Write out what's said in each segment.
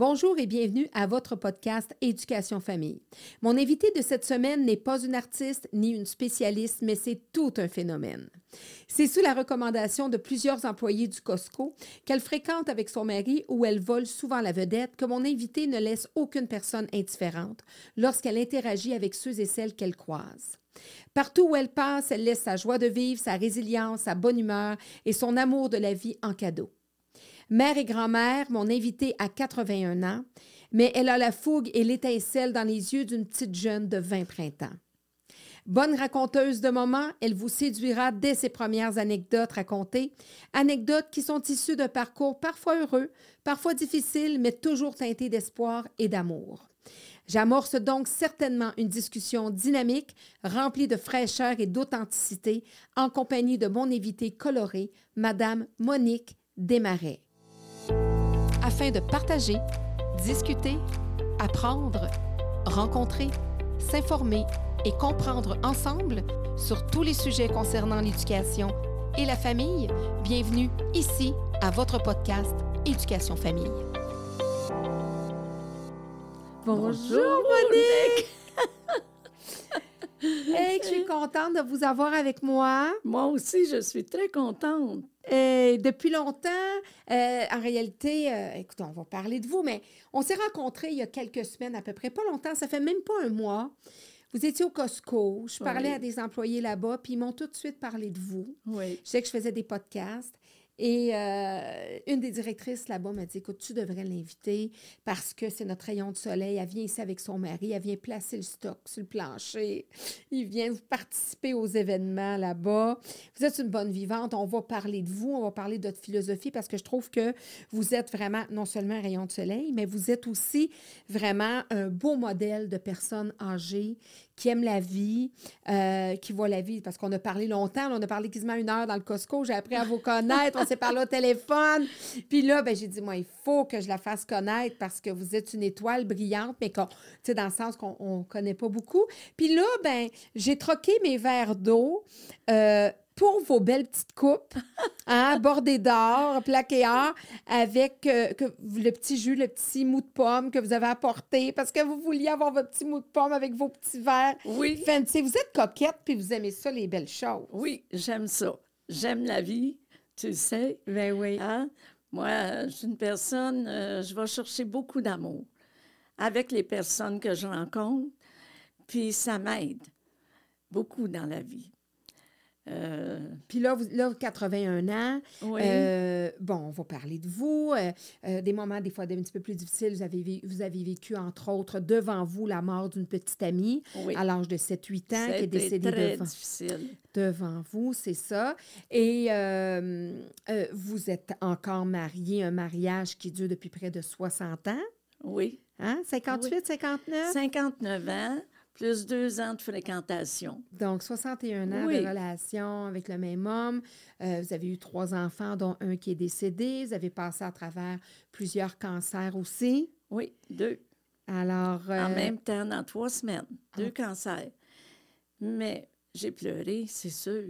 Bonjour et bienvenue à votre podcast Éducation Famille. Mon invité de cette semaine n'est pas une artiste ni une spécialiste, mais c'est tout un phénomène. C'est sous la recommandation de plusieurs employés du Costco qu'elle fréquente avec son mari où elle vole souvent la vedette que mon invité ne laisse aucune personne indifférente lorsqu'elle interagit avec ceux et celles qu'elle croise. Partout où elle passe, elle laisse sa joie de vivre, sa résilience, sa bonne humeur et son amour de la vie en cadeau. Mère et grand-mère, mon invitée a 81 ans, mais elle a la fougue et l'étincelle dans les yeux d'une petite jeune de 20 printemps. Bonne raconteuse de moments, elle vous séduira dès ses premières anecdotes racontées, anecdotes qui sont issues d'un parcours parfois heureux, parfois difficile, mais toujours teinté d'espoir et d'amour. J'amorce donc certainement une discussion dynamique, remplie de fraîcheur et d'authenticité, en compagnie de mon invitée colorée, Madame Monique Desmarais afin de partager, discuter, apprendre, rencontrer, s'informer et comprendre ensemble sur tous les sujets concernant l'éducation et la famille. Bienvenue ici à votre podcast Éducation Famille. Bonjour, Monique! hey, je suis contente de vous avoir avec moi. Moi aussi, je suis très contente. Euh, depuis longtemps, euh, en réalité, euh, écoutez, on va parler de vous, mais on s'est rencontrés il y a quelques semaines à peu près, pas longtemps, ça fait même pas un mois. Vous étiez au Costco, je parlais à des employés là-bas, puis ils m'ont tout de suite parlé de vous. Oui. Je sais que je faisais des podcasts. Et euh, une des directrices là-bas m'a dit Écoute, tu devrais l'inviter parce que c'est notre rayon de soleil. Elle vient ici avec son mari, elle vient placer le stock sur le plancher. Il vient participer aux événements là-bas. Vous êtes une bonne vivante. On va parler de vous, on va parler de votre philosophie parce que je trouve que vous êtes vraiment non seulement un rayon de soleil, mais vous êtes aussi vraiment un beau modèle de personnes âgées qui aiment la vie, euh, qui voient la vie, parce qu'on a parlé longtemps, on a parlé quasiment une heure dans le Costco, j'ai appris à vous connaître, on s'est parlé au téléphone. Puis là, ben, j'ai dit, moi, il faut que je la fasse connaître parce que vous êtes une étoile brillante, mais qu'on, dans le sens qu'on ne connaît pas beaucoup. Puis là, ben, j'ai troqué mes verres d'eau. Euh, pour vos belles petites coupes, hein, bordées d'or, plaquées or, avec euh, que, le petit jus, le petit mou de pomme que vous avez apporté parce que vous vouliez avoir votre petit mou de pomme avec vos petits verres. Oui. Fancy. Vous êtes coquette puis vous aimez ça, les belles choses. Oui, j'aime ça. J'aime la vie, tu sais. Ben oui. Hein? Moi, je suis une personne, euh, je vais chercher beaucoup d'amour avec les personnes que je rencontre, puis ça m'aide beaucoup dans la vie. Euh, Puis là, vous, là, 81 ans. Euh, bon, on va parler de vous. Euh, des moments, des fois, un petit peu plus difficiles. Vous avez, vous avez vécu, entre autres, devant vous, la mort d'une petite amie à l'âge de 7-8 ans qui est décédée très devant, difficile. devant vous, c'est ça. Et vous êtes encore marié, un mariage qui dure depuis près de 60 ans. Oui. Hein? 58, 59? 59 ans plus deux ans de fréquentation. Donc, 61 ans de relation avec le même homme. Euh, vous avez eu trois enfants, dont un qui est décédé. Vous avez passé à travers plusieurs cancers aussi. Oui, deux. Alors. En euh, même temps, dans trois semaines, deux ah. cancers. Mais j'ai pleuré, c'est sûr.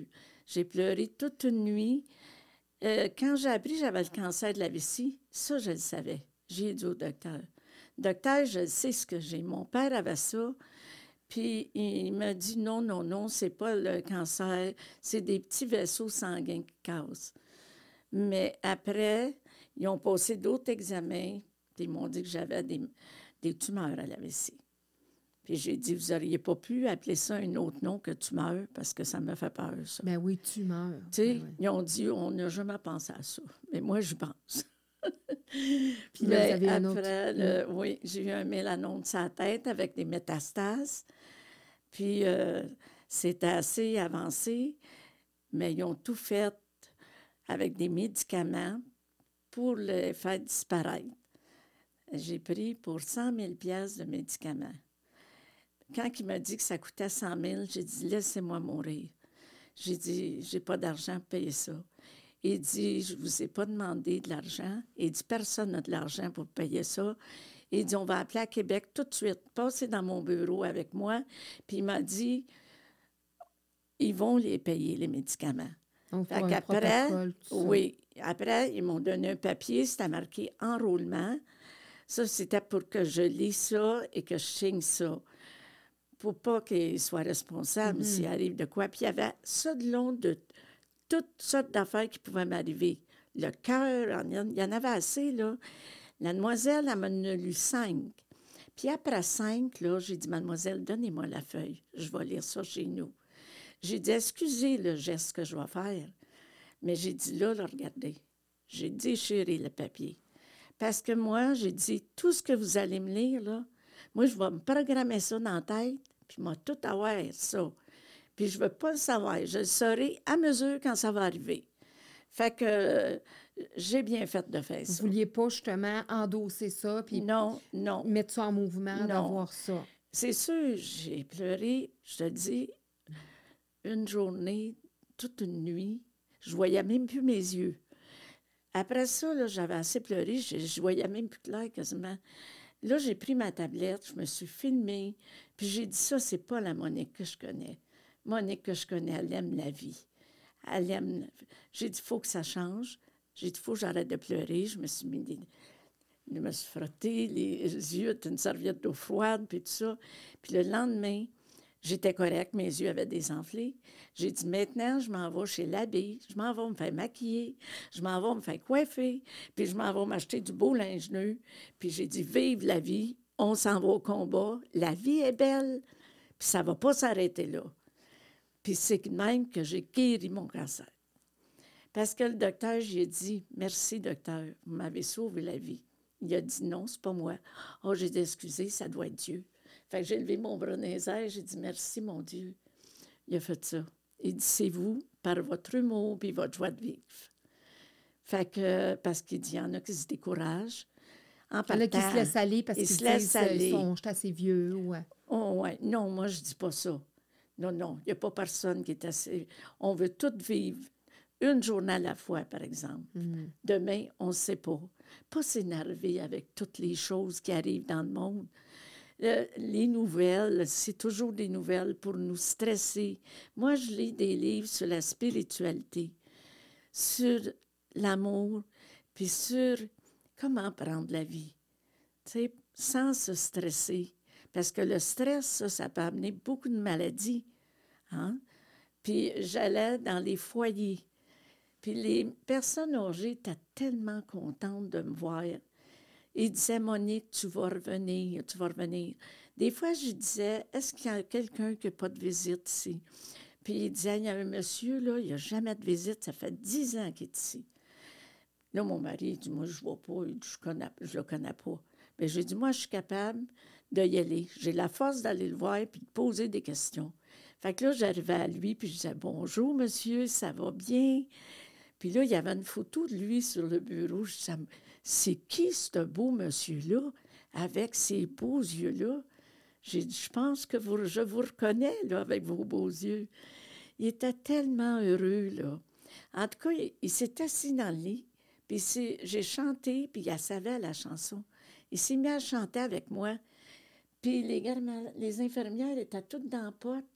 J'ai pleuré toute une nuit. Euh, quand j'ai appris que j'avais le cancer de la vessie, ça, je le savais. J'ai dit au docteur Docteur, je sais ce que j'ai. Mon père avait ça. Puis il m'a dit non, non, non, c'est pas le cancer, c'est des petits vaisseaux sanguins qui cassent. Mais après, ils ont passé d'autres examens, puis ils m'ont dit que j'avais des, des, tumeurs à la vessie. Puis j'ai dit, vous n'auriez pas pu appeler ça un autre nom que tumeur, parce que ça me fait peur, ça. Ben oui, tumeur. Tu sais, ben ils ont dit, on n'a jamais pensé à ça. Mais moi, je pense. Puis là, vous avez un autre... oui, j'ai eu un mélanome de sa tête avec des métastases. Puis, euh, c'était assez avancé, mais ils ont tout fait avec des médicaments pour le faire disparaître. J'ai pris pour 100 000 pièces de médicaments. Quand il m'a dit que ça coûtait 100 000, j'ai dit laissez-moi mourir. J'ai dit j'ai pas d'argent pour payer ça. Il dit je vous ai pas demandé de l'argent. Il dit personne n'a de l'argent pour payer ça. Il dit, on va appeler à Québec tout de suite. Passez dans mon bureau avec moi. Puis il m'a dit, ils vont les payer, les médicaments. Donc, après, oui, après, ils m'ont donné un papier, c'était marqué enrôlement. Ça, c'était pour que je lis ça et que je signe ça. Pour pas qu'il soit responsable s'il mm-hmm. arrive de quoi. Puis il y avait ça de long de toutes sortes d'affaires qui pouvaient m'arriver. Le cœur, il y en avait assez, là. La demoiselle, elle m'en a lu cinq. Puis après cinq, là, j'ai dit, mademoiselle, donnez-moi la feuille. Je vais lire ça chez nous. J'ai dit, excusez le geste que je vais faire. Mais j'ai dit, là, là, regardez. J'ai déchiré le papier. Parce que moi, j'ai dit, tout ce que vous allez me lire, là, moi, je vais me programmer ça dans la tête, puis moi, tout avoir ça. Puis je ne veux pas le savoir. Je le saurai à mesure quand ça va arriver. Fait que j'ai bien fait de faire ça. Vous vouliez pas justement endosser ça puis non, non. mettre ça en mouvement, d'avoir ça? C'est sûr, j'ai pleuré, je te dis, une journée, toute une nuit. Je voyais même plus mes yeux. Après ça, j'avais assez pleuré, je, je voyais même plus clair quasiment. Là, j'ai pris ma tablette, je me suis filmée, puis j'ai dit ça, c'est pas la Monique que je connais. Monique que je connais, elle aime la vie. J'ai dit, il faut que ça change. J'ai dit, il faut que j'arrête de pleurer. Je me suis mis des... Je me suis frotté les yeux, une serviette d'eau froide, puis tout ça. Puis le lendemain, j'étais correcte, mes yeux avaient désenflé. J'ai dit, maintenant, je m'en vais chez l'abbé, je m'en vais me faire maquiller, je m'en vais me faire coiffer, puis je m'en vais m'acheter du beau linge neuf. Puis j'ai dit, vive la vie, on s'en va au combat, la vie est belle, puis ça va pas s'arrêter là. Puis c'est même que j'ai guéri mon cancer. Parce que le docteur, j'ai dit Merci, docteur, vous m'avez sauvé la vie. Il a dit Non, c'est pas moi. Oh, j'ai dit Excusez, ça doit être Dieu. Fait que j'ai levé mon bras j'ai dit Merci, mon Dieu. Il a fait ça. Il dit C'est vous, par votre humour et votre joie de vivre. Fait que, parce qu'il dit Il y en a qui se découragent. En Il y en a qui se laissent aller parce qu'ils se laissent euh, aller. sont assez vieux. Ouais. Oh, ouais. Non, moi, je dis pas ça. Non, non, il n'y a pas personne qui est assez. On veut tout vivre une journée à la fois, par exemple. Mm. Demain, on ne sait pas. Pas s'énerver avec toutes les choses qui arrivent dans le monde. les nouvelles, c'est toujours des nouvelles pour nous stresser. Moi, je lis des livres sur la spiritualité, sur l'amour, puis sur comment prendre la vie, sans se stresser. Parce que le stress, ça, ça peut amener beaucoup de maladies. Hein? Puis j'allais dans les foyers. Puis les personnes âgées étaient tellement contentes de me voir. Ils disaient, Monique, tu vas revenir, tu vas revenir. Des fois, je disais, est-ce qu'il y a quelqu'un qui n'a pas de visite ici? Puis il disait, il y a un monsieur, là, il n'a jamais de visite, ça fait dix ans qu'il est ici. Là, mon mari, il dit, moi, je ne vois pas, je ne le connais pas. Mais j'ai dit, moi, je suis capable d'y aller. J'ai la force d'aller le voir et de poser des questions. Fait que là, j'arrivais à lui, puis je disais Bonjour, monsieur, ça va bien? Puis là, il y avait une photo de lui sur le bureau. Je disais C'est qui ce beau monsieur-là, avec ses beaux yeux-là? J'ai dit Je pense que vous, je vous reconnais, là, avec vos beaux yeux. Il était tellement heureux, là. En tout cas, il, s'est assis dans le lit, puis j'ai chanté, puis il savait la chanson. Il s'est mis à chanter avec moi. Puis les, les infirmières étaient toutes dans la porte.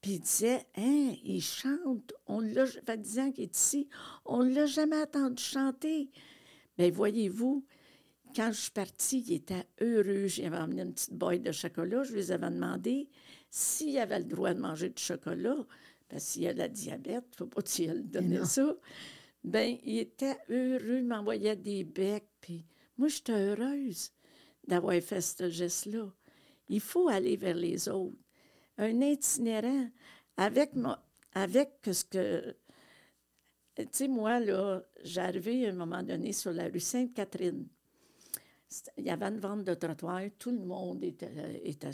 Puis il disait, hein, il chante. On l'a, fait 10 ans qu'il est ici. On ne l'a jamais entendu chanter. Mais voyez-vous, quand je suis partie, il était heureux. J'avais emmené une petite boîte de chocolat. Je lui avais demandé s'il avait le droit de manger du chocolat. Parce qu'il a la diabète, il ne faut pas lui donner ça. Bien, il était heureux, il m'envoyait des becs. Puis moi, j'étais heureuse d'avoir fait ce geste-là. Il faut aller vers les autres un itinérant avec, avec ce que. Tu sais, moi, là, j'arrivais à un moment donné sur la rue Sainte-Catherine. Il y avait une vente de trottoir, tout le monde était, était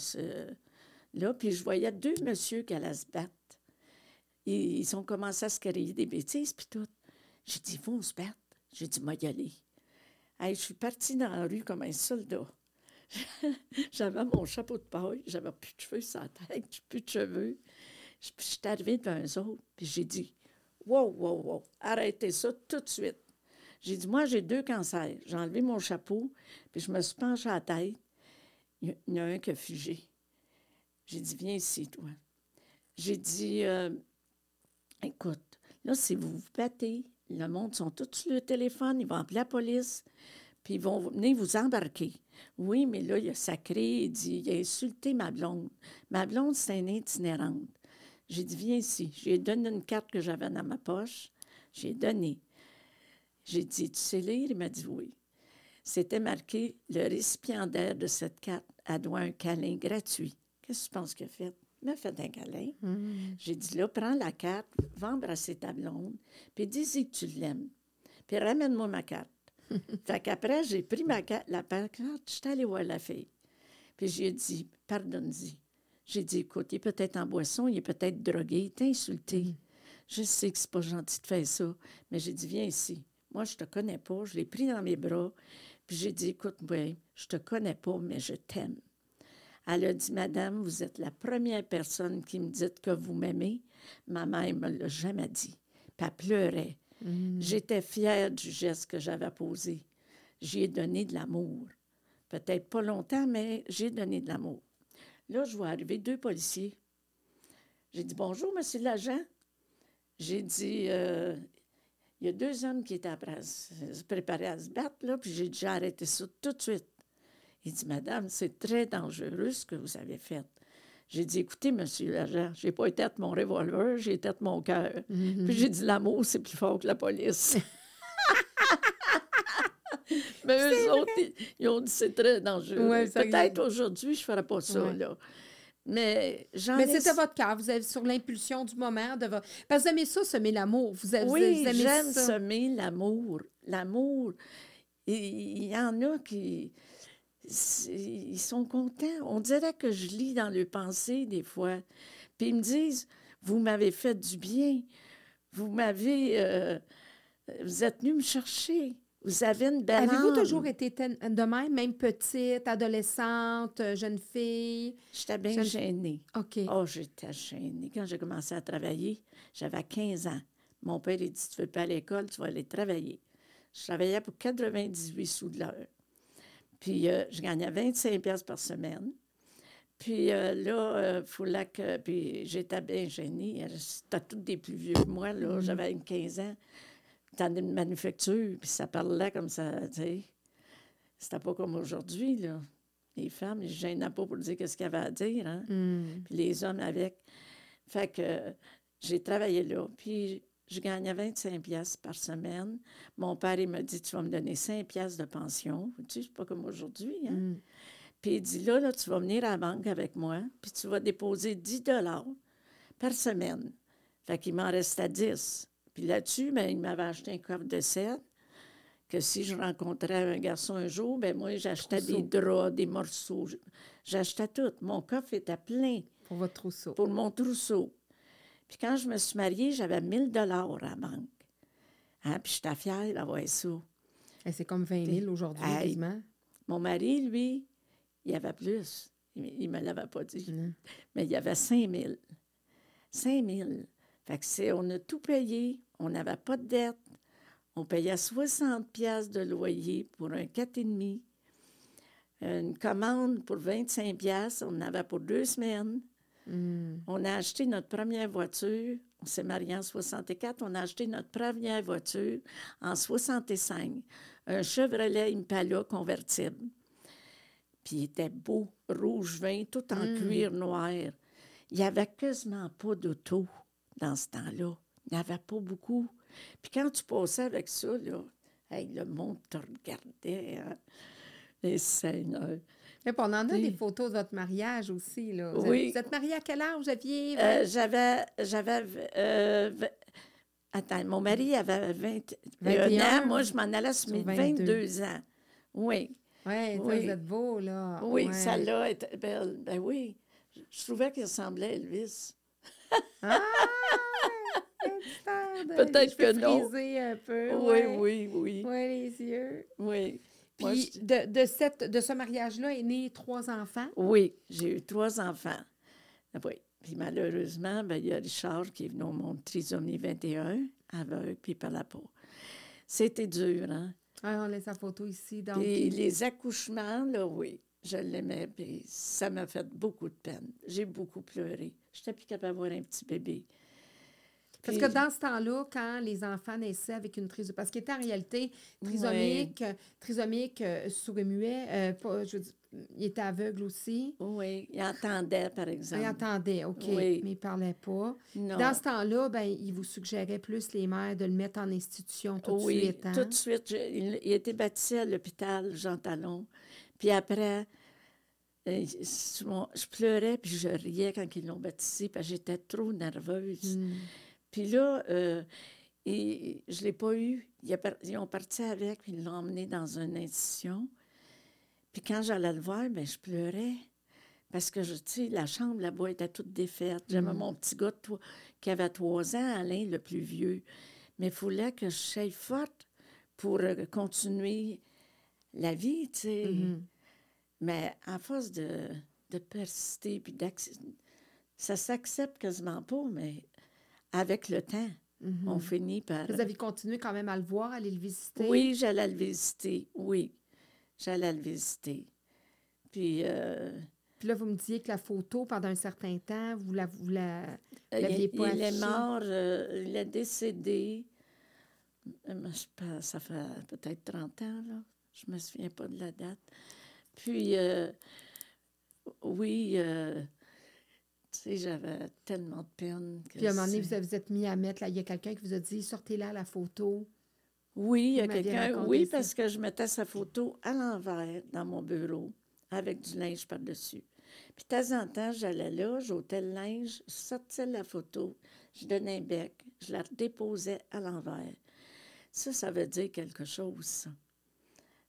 là, puis je voyais deux messieurs qui allaient se battre. Ils, ont commencé à se créer des bêtises, puis tout. J'ai dit, vont se battre. J'ai dit, moi, y aller. je suis partie dans la rue comme un soldat. j'avais mon chapeau de paille, j'avais plus de cheveux sur la tête, plus de cheveux. Je, suis arrivée devant eux autres, puis j'ai dit Wow, wow, wow, arrêtez ça tout de suite. J'ai dit Moi, j'ai deux cancers. J'ai enlevé mon chapeau, puis je me suis penchée à la tête. Il y, en a un qui a fugé. J'ai dit Viens ici, toi. J'ai dit euh, Écoute, là, si vous vous battez, le monde sont tous sur le téléphone, ils vont appeler la police. Puis ils vont venir vous embarquer. Oui, mais là, il a sacré, il dit, il a insulté ma blonde. Ma blonde, c'est une itinérante. J'ai dit, viens ici. J'ai donné une carte que j'avais dans ma poche. J'ai donné. J'ai dit, tu sais lire? Il m'a dit oui. C'était marqué, le récipiendaire de cette carte a droit un câlin gratuit. Qu'est-ce que tu penses qu'il a fait? Il m'a fait un câlin. Mm. J'ai dit, là, prends la carte, va embrasser ta blonde, puis dis-y que tu l'aimes. Puis ramène-moi ma carte. fait qu'après, j'ai pris ma carte, la carte, je suis allée voir la fille. Puis j'ai dit, pardonne-y. J'ai dit, écoute, il est peut-être en boisson, il est peut-être drogué, il t'a insulté. Mm. Je sais que c'est pas gentil de faire ça, mais j'ai dit, viens ici. Moi, je te connais pas. Je l'ai pris dans mes bras, puis j'ai dit, écoute, oui, je te connais pas, mais je t'aime. Elle a dit, Madame, vous êtes la première personne qui me dit que vous m'aimez. Ma mère me l'a jamais dit. Puis elle pleurait. Mm. J'étais fière du geste que j'avais posé. J'ai donné de l'amour. Peut-être pas longtemps, mais j'ai donné de l'amour. Là, je vois arriver deux policiers. J'ai dit Bonjour, monsieur l'agent. J'ai dit euh, Il y a deux hommes qui étaient à préparer à se battre, là, puis j'ai déjà arrêté ça tout de suite. Il dit Madame, c'est très dangereux ce que vous avez fait. J'ai dit, écoutez, monsieur l'agent, j'ai pas été mon revolver, j'ai été mon cœur. Mm-hmm. Puis j'ai dit, l'amour, c'est plus fort que la police. Mais eux autres, ils, ont dit, c'est très dangereux. Peut-être aujourd'hui, je ne ferais pas ça, là. Mais Mais c'était votre cœur. Vous avez sur l'impulsion du moment de votre... Parce que vous aimez ça, semer l'amour. Vous, avez, oui, j'aime semer l'amour. L'amour. Il y en a qui ils sont contents. On dirait que je lis dans leurs pensées des fois. Puis ils me disent, vous m'avez fait du bien. Vous m'avez... Euh, vous êtes venu me chercher. Vous avez une belle Avez-vous toujours été de même, même petite, adolescente, jeune fille? J'étais bien gênée. OK. Oh, j'étais gênée. Quand j'ai commencé à travailler, j'avais 15 ans. Mon père, il dit, tu ne veux pas à l'école, tu vas aller travailler. Je travaillais pour 98 sous de l'heure. Puis euh, je gagnais 25 pièces par semaine. Puis euh, là, il fallait que... Puis j'étais bien gênée. C'était toutes des plus vieux que moi, là. Mm-hmm. J'avais 15 ans dans une manufacture, puis ça parlait comme ça, tu sais. C'était pas comme aujourd'hui, là. Les femmes, ils ne gênaient pas pour dire ce qu'il y avait à dire, hein. Mm. Puis les hommes avec. Fait que j'ai travaillé là. Puis je gagnais 25 pièces par semaine. Mon père, il m'a dit, tu vas me donner 5 pièces de pension. Tu sais, c'est pas comme aujourd'hui, hein? Mm. Puis il dit, là, là, tu vas venir à la banque avec moi, puis tu vas déposer 10 dollars par semaine. Fait qu'il m'en restait 10. Puis là-dessus, ben, il m'avait acheté un coffre de cèdre, que si je rencontrais un garçon un jour, ben moi, j'achetais des draps, des morceaux. J'achetais tout. Mon coffre était plein. Pour votre trousseau. Pour mon trousseau. Puis quand je me suis mariée, j'avais 1000 dollars à la banque. Hein? Puis j'étais fière d'avoir ça. Et c'est comme 20 000 aujourd'hui, quasiment. Mon mari, lui, il avait plus. Il ne me l'avait pas dit. Mais il y avait 5 000. 5 000. Fait que on a tout payé, on n'avait pas de dette, on payait 60 pièces de loyer pour un 4,5. Une commande pour 25 pièces, on en avait pour deux semaines. Hmm. On a acheté notre première voiture, on s'est marié en 64, on a acheté notre première voiture en 65, un Chevrolet Impala convertible. Puis il était beau, rouge vin, tout en hmm. cuir noir. Il n'y avait quasiment pas d'auto dans ce temps-là. Il n'y avait pas beaucoup. Puis quand tu passais avec ça, là, le monde te regardait. Hein? Les seigneurs. Mais on en a des photos de votre mariage aussi. Là. Vous, oui. êtes, mariée à quel âge vous aviez? Euh, j'avais. j'avais euh, attends, mon mari avait 21 ans. Moi, je m'en allais sur mes 22. ans. Oui. Ouais, oui, vous êtes beau, là. Oui, ça là était belle. Ben oui. Je trouvais qu'il ressemblait à Elvis. Ah! Peut-être que non. un peu. Oui, oui, oui. Oui, les yeux. Oui. Puis de, de, cette, de ce mariage-là est né trois enfants? Oui, j'ai eu trois enfants. Oui. Puis malheureusement, ben, il y a Richard qui est venu au monde trisomie 21, aveugle, puis par la peau. C'était dur, hein? Ah, on laisse la photo ici. Donc... Les accouchements, là, oui, je l'aimais, puis ça m'a fait beaucoup de peine. J'ai beaucoup pleuré. Je n'étais plus capable d'avoir un petit bébé. Parce que dans ce temps-là, quand les enfants naissaient avec une trisomie, parce qu'il était en réalité trisomique, trisomique euh, sourd et muet, euh, je veux dire, il était aveugle aussi. Oui, il entendait, par exemple. Il entendait, OK, mais il ne parlait pas. Dans ce temps-là, ben, il vous suggérait plus, les mères, de le mettre en institution tout de suite. Oui, tout de suite. il, il, était baptisé à l'hôpital Jean Talon. Puis après, euh, je pleurais puis je riais quand ils l'ont baptisé parce que j'étais trop nerveuse. Hmm. Puis là, euh, et je ne l'ai pas eu. Ils ont parti avec, puis ils l'ont emmené dans une institution. Puis quand j'allais le voir, bien, je pleurais. Parce que, tu sais, la chambre là-bas était toute défaite. J'avais hmm. mon petit gars qui avait trois ans, Alain, le plus vieux. Mais il fallait que je sois forte pour euh, continuer la vie, tu sais. Hmm. Mais à force de, de persister, puis ça s'accepte quasiment pas, mais avec le temps, on mhm. finit par... Vous avez continué quand même à le voir, à aller le visiter? Oui, j'allais le visiter, oui. J'allais le visiter. Puis... Euh, puis là, vous me disiez que la photo, pendant un certain temps, vous la, vous la, euh, l'aviez pas Il est mort, euh, il est décédé. Je ça fait peut-être 30 ans, là. Je me souviens pas de la date. Puis, euh, oui, euh, j'avais tellement de peine. Puis, à un moment donné, vous vous êtes mis à mettre, là, il y a quelqu'un qui vous a dit, sortez là la photo. Oui, il y a quelqu'un, oui, parce que je mettais sa photo à l'envers dans mon bureau avec du linge par-dessus. Puis, de temps en temps, j'allais là, j'ôtais le linge, je sortais la photo, je donnais un bec, je la déposais à l'envers. Ça, ça veut dire quelque chose, ça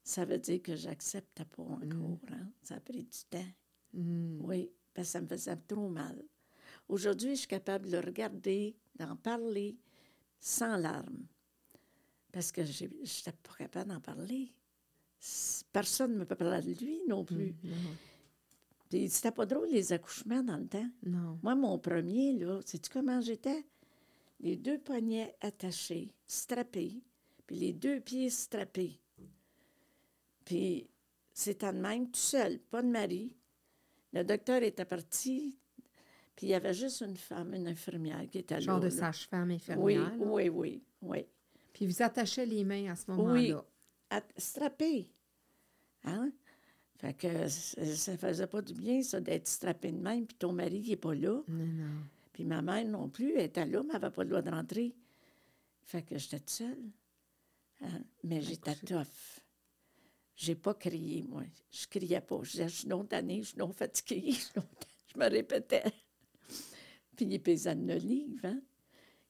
ça veut dire que j'acceptais pas encore. Mm. Hein? Ça a pris du temps. Mm. Oui, parce que ça me faisait trop mal. Aujourd'hui, je suis capable de le regarder, d'en parler sans larmes. Parce que je n'étais pas capable d'en parler. Personne ne me peut parler de lui non mm, plus. Puis c'était pas drôle, les accouchements dans le temps. Non. Moi, mon premier, là, sais-tu comment j'étais? Les deux poignets attachés, strappés, puis les deux pieds strappés. Puis c'était de même, tout seul, pas de mari. Le docteur était parti, puis il y avait juste une femme, une infirmière qui était là. Genre de sage-femme infirmière. Oui, oui, oui, oui. Puis vous attachez les mains à ce moment-là. Oui, strappé. Hein? Fait que ça faisait pas du bien, ça, d'être strappé de même, puis ton mari qui n'est pas là. Non, non. Puis ma mère non plus, elle était là, mais elle n'avait pas le droit de rentrer. Fait que j'étais seule. Hein? Mais j'étais tough. J'ai pas crié, moi. Je criais pas. Je disais, je suis non tannée, je suis non fatiguée. Je, me répétais. Puis il pesait 9 livres. Hein?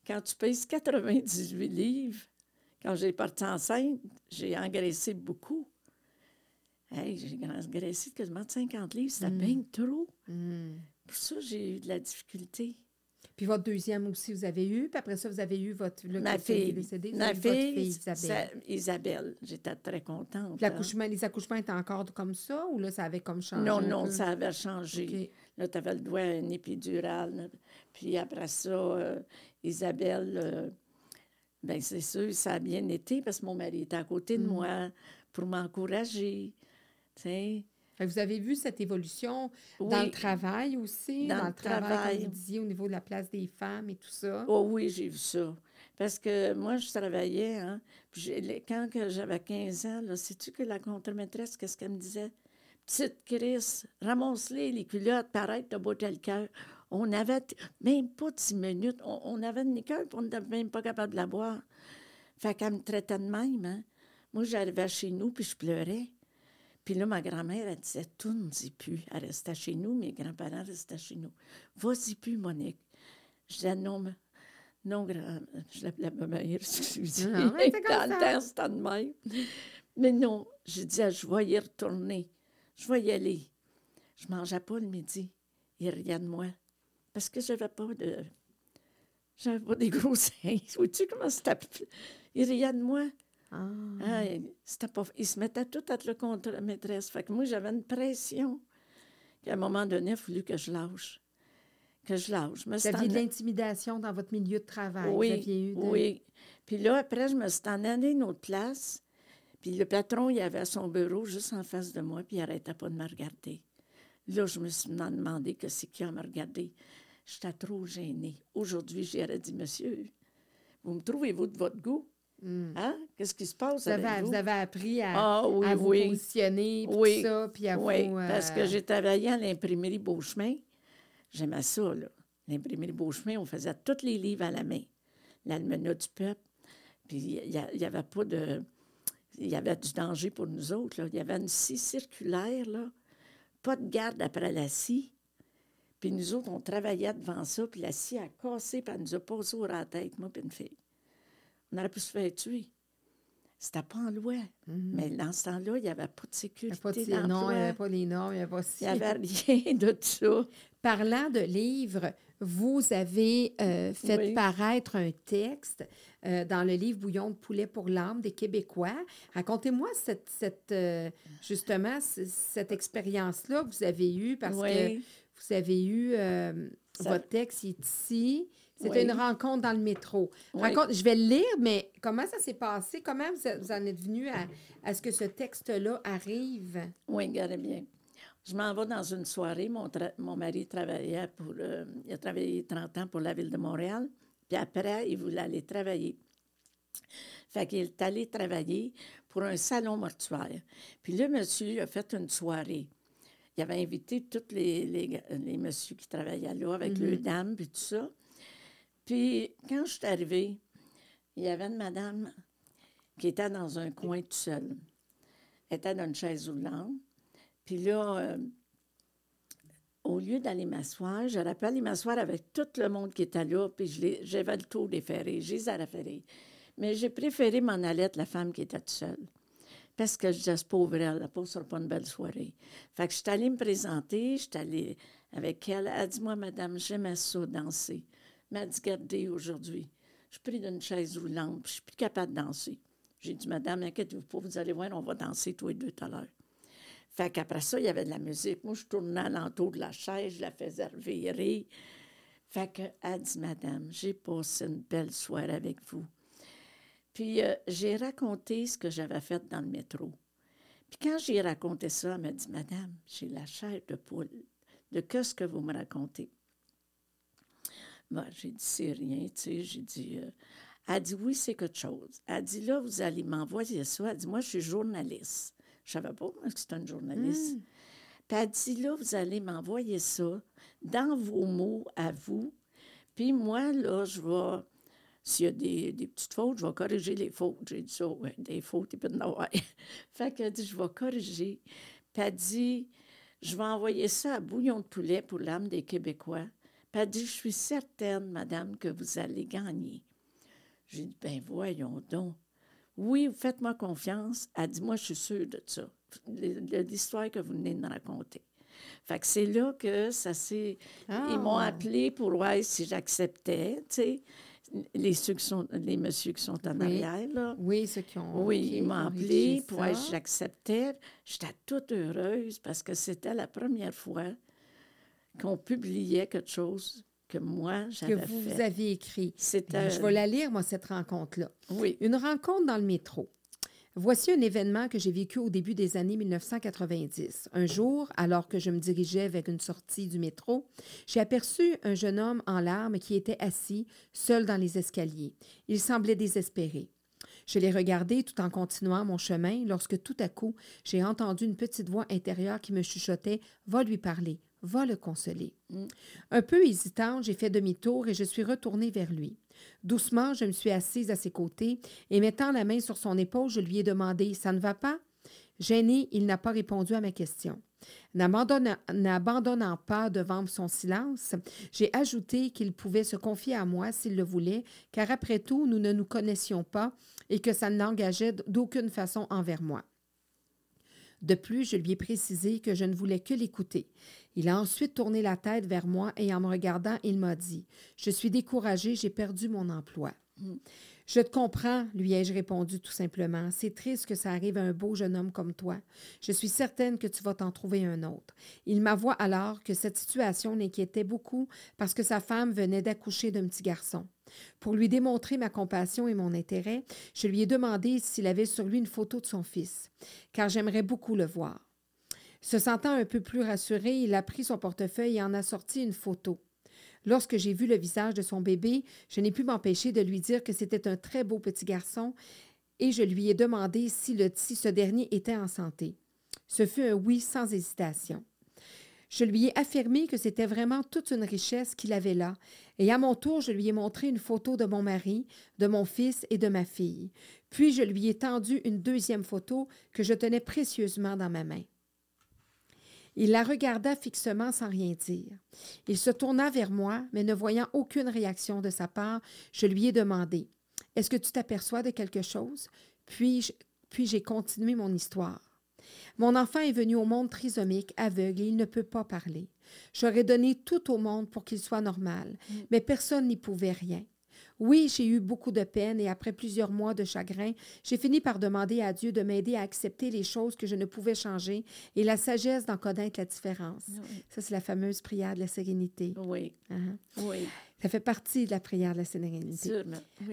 Quand tu pèses 98 livres, quand j'ai parti enceinte, j'ai engraissé beaucoup. Hey, j'ai engraissé quasiment 50 livres. C'était mm. bien trop. Mm. Pour ça, j'ai eu de la difficulté. Puis votre deuxième aussi, vous avez eu. Puis après ça, vous avez eu votre... Le ma fille. Décédé, ma fille, Isabelle. Isabelle. J'étais très contente. L'accouchement, Les accouchements étaient encore comme ça ou là, ça avait comme changé? Non, non, ça avait changé. Là, tu avais le doigt un épidural. Puis après ça, euh, Isabelle, euh, bien, c'est sûr, ça a bien été parce que mon mari était à côté de mm. moi pour m'encourager. Tu sais vous avez vu cette évolution dans le travail aussi, dans, le travail, comme vous disiez, au niveau de la place des femmes et tout ça? Oh oui, j'ai vu ça. Parce que moi, je travaillais, hein, puis quand j'avais 15 ans, sais-tu que la contre-maîtresse, qu'est-ce qu'elle me disait? Petite Chris, ramasse-les, les culottes, pareil, t'as beau le cœur. On avait même pas 10 minutes, on, avait une cœur, puis on n'était même pas capable de la boire. Fait qu'elle me traitait de même, hein. Moi, j'arrivais chez nous, puis je pleurais. Puis là, ma grand-mère, elle disait, tout ne dit plus. Elle restait chez nous, mes grands-parents restaient chez nous. Vas-y plus, Monique. Je disais, non, mais, non, grand, je l'appelais ma mère, excusez. moi dans le temps, c'était de même. Mais non, je disais, je vais y retourner. Je vais y aller. Je ne mangeais pas le midi. Il rien de moi. Parce que je n'avais pas de... J'avais pas des gros seins. Vois-tu comment c'était? Il rien de moi. Ah. c'était pas... Il se mettait tout à être le contre la maîtresse. Fait que moi, j'avais une pression qu'à un moment donné, il a fallu que je lâche. Que je lâche. Vous aviez de l'intimidation dans votre milieu de travail. Oui, oui. Puis là, après, je me suis en allée une autre place. Puis le patron, il avait son bureau juste en face de moi, puis il n'arrêtait pas de me regarder. Là, je me suis demandé que c'est qui a me regarder. J'étais trop gênée. Aujourd'hui, j'aurais dit, monsieur, vous me trouvez-vous de votre goût? Hmm. Hein? Qu'est-ce qui se passe vous avec avez, vous? Vous avez appris à, ah vous positionner, puis oui. ça, puis à oui, vous... parce que j'ai travaillé à l'imprimerie Beauchemin. J'aimais ça, là. L'imprimerie Beauchemin, on faisait tous les livres à la main. L'almanach du peuple. Puis il n'y avait pas de... Il y avait du danger pour nous autres, là. Il y avait une scie circulaire, là. Pas de garde après la scie. Puis nous autres, on travaillait devant ça, puis la scie a cassé, puis elle nous a passé sur la tête, moi puis une fille. On aurait pu se faire tuer. C'était pas en loi. Mhm. Mais dans ce temps-là, il n'y avait pas de sécurité. Pas de... Non, il n'y avait pas les normes, il n'y avait pas Il n'y avait rien de ça. Parlant de livres, vous avez euh, fait paraître un texte euh, dans le livre Bouillon de poulet pour l'âme des Québécois. Racontez-moi cette, cette euh, justement cette expérience-là que vous avez eue parce que vous avez eu votre texte ici. C'était une rencontre dans le métro. je vais le lire, mais comment ça s'est passé? Comment vous, en êtes venu à, ce que ce texte-là arrive? Oui, regardez bien. Je m'en vais dans une soirée. Mon, mon mari travaillait pour. Euh, il a travaillé 30 ans pour la Ville de Montréal. Puis après, il voulait aller travailler. Fait qu'il est allé travailler pour un salon mortuaire. Puis le monsieur a fait une soirée. Il avait invité tous les, les, les messieurs qui travaillaient là avec mm dames, puis tout ça. Puis, quand je suis arrivée, il y avait une madame qui était dans un coin tout seul. Elle était dans une chaise roulante. Puis là, euh, au lieu d'aller m'asseoir, j'aurais pu aller m'asseoir avec tout le monde qui était là, puis j'avais le tour des ferrés, j'ai les ai Mais j'ai préféré m'en aller être la femme qui était toute seule. Parce que je disais, c'est pauvre elle, la pauvre sera pas une belle soirée. Fait que je suis allée me présenter, je suis allée avec elle. Elle dit, moi, madame, j'aimais ça, danser m'a dit Gardez aujourd'hui. Je pris d'une chaise roulante, puis je suis plus capable de danser. J'ai dit Madame, inquiétez-vous pas, vous allez voir, on va danser tous les deux tout à l'heure. Fait qu'après ça, il y avait de la musique. Moi, je tournais alentour de la chaise, je la faisais revirer. Fait qu'elle dit Madame, j'ai passé une belle soirée avec vous. Puis euh, j'ai raconté ce que j'avais fait dans le métro. Puis quand j'ai raconté ça, elle m'a dit Madame, j'ai la chair de poule. De que ce que vous me racontez? Ben, j'ai dit, c'est rien, tu sais. J'ai dit, euh, elle dit, oui, c'est quelque chose. Elle dit, là, vous allez m'envoyer ça. Elle dit, moi, je suis journaliste. Je ne savais pas, que c'était une journaliste. Hmm. Puis elle dit, là, vous allez m'envoyer ça dans vos mots à vous. Puis moi, là, je vais, s'il y a des, des, petites fautes, je vais corriger les fautes. J'ai dit ça, oui, des fautes, il peut y en avoir. fait qu'elle dit, je vais corriger. Puis elle dit, je vais envoyer ça à Bouillon de poulet pour l'âme des Québécois. Elle a dit, je suis certaine, madame, que vous allez gagner. J'ai dit, ben voyons donc. Oui, faites-moi confiance. Elle dit, moi, je suis sûre de ça, de l'histoire que vous venez de me raconter. Fait que c'est là que ça s'est... Ils m'ont ah! appelé pour voir si j'acceptais, tu sais. Les, ceux qui sont, les messieurs qui sont en arrière, là. Oui, ceux qui ont... Oui, ils m'ont appelé pour voir si j'acceptais. J'étais toute heureuse parce que c'était la première fois qu'on publiait quelque chose que moi, j'avais Que vous, fait. vous aviez écrit. Ben, je vais la lire, moi, cette rencontre-là. Oui. Une rencontre dans le métro. Voici un événement que j'ai vécu au début des années 1990. Un jour, alors que je me dirigeais vers une sortie du métro, j'ai aperçu un jeune homme en larmes qui était assis, seul dans les escaliers. Il semblait désespéré. Je l'ai regardé tout en continuant mon chemin lorsque tout à coup, j'ai entendu une petite voix intérieure qui me chuchotait Va lui parler, va le consoler. Mm. Un peu hésitante, j'ai fait demi-tour et je suis retournée vers lui. Doucement, je me suis assise à ses côtés et mettant la main sur son épaule, je lui ai demandé Ça ne va pas Gêné, il n'a pas répondu à ma question. N'abandonnant pas devant son silence, j'ai ajouté qu'il pouvait se confier à moi s'il le voulait, car après tout, nous ne nous connaissions pas et que ça ne l'engageait d'aucune façon envers moi. De plus, je lui ai précisé que je ne voulais que l'écouter. Il a ensuite tourné la tête vers moi et en me regardant, il m'a dit Je suis découragé, j'ai perdu mon emploi. Je te comprends, lui ai-je répondu tout simplement. C'est triste que ça arrive à un beau jeune homme comme toi. Je suis certaine que tu vas t'en trouver un autre. Il m'avoua alors que cette situation l'inquiétait beaucoup parce que sa femme venait d'accoucher d'un petit garçon. Pour lui démontrer ma compassion et mon intérêt, je lui ai demandé s'il avait sur lui une photo de son fils, car j'aimerais beaucoup le voir. Se sentant un peu plus rassuré, il a pris son portefeuille et en a sorti une photo. Lorsque j'ai vu le visage de son bébé, je n'ai pu m'empêcher de lui dire que c'était un très beau petit garçon et je lui ai demandé si, si ce dernier était en santé. Ce fut un oui sans hésitation. Je lui ai affirmé que c'était vraiment toute une richesse qu'il avait là, et à mon tour, je lui ai montré une photo de mon mari, de mon fils et de ma fille. Puis je lui ai tendu une deuxième photo que je tenais précieusement dans ma main. Il la regarda fixement sans rien dire. Il se tourna vers moi, mais ne voyant aucune réaction de sa part, je lui ai demandé Est-ce que tu t'aperçois de quelque chose? Puis, puis j'ai continué mon histoire. Mon enfant est venu au monde trisomique, aveugle, et il ne peut pas parler. J'aurais donné tout au monde pour qu'il soit normal, mm. mais personne n'y pouvait rien. Oui, j'ai eu beaucoup de peine et après plusieurs mois de chagrin, j'ai fini par demander à Dieu de m'aider à accepter les choses que je ne pouvais changer et la sagesse d'en connaître la différence. Ça, c'est la fameuse prière de la sérénité. Oui. Uh-huh. Oui. Ça fait partie de la prière de la sérénité.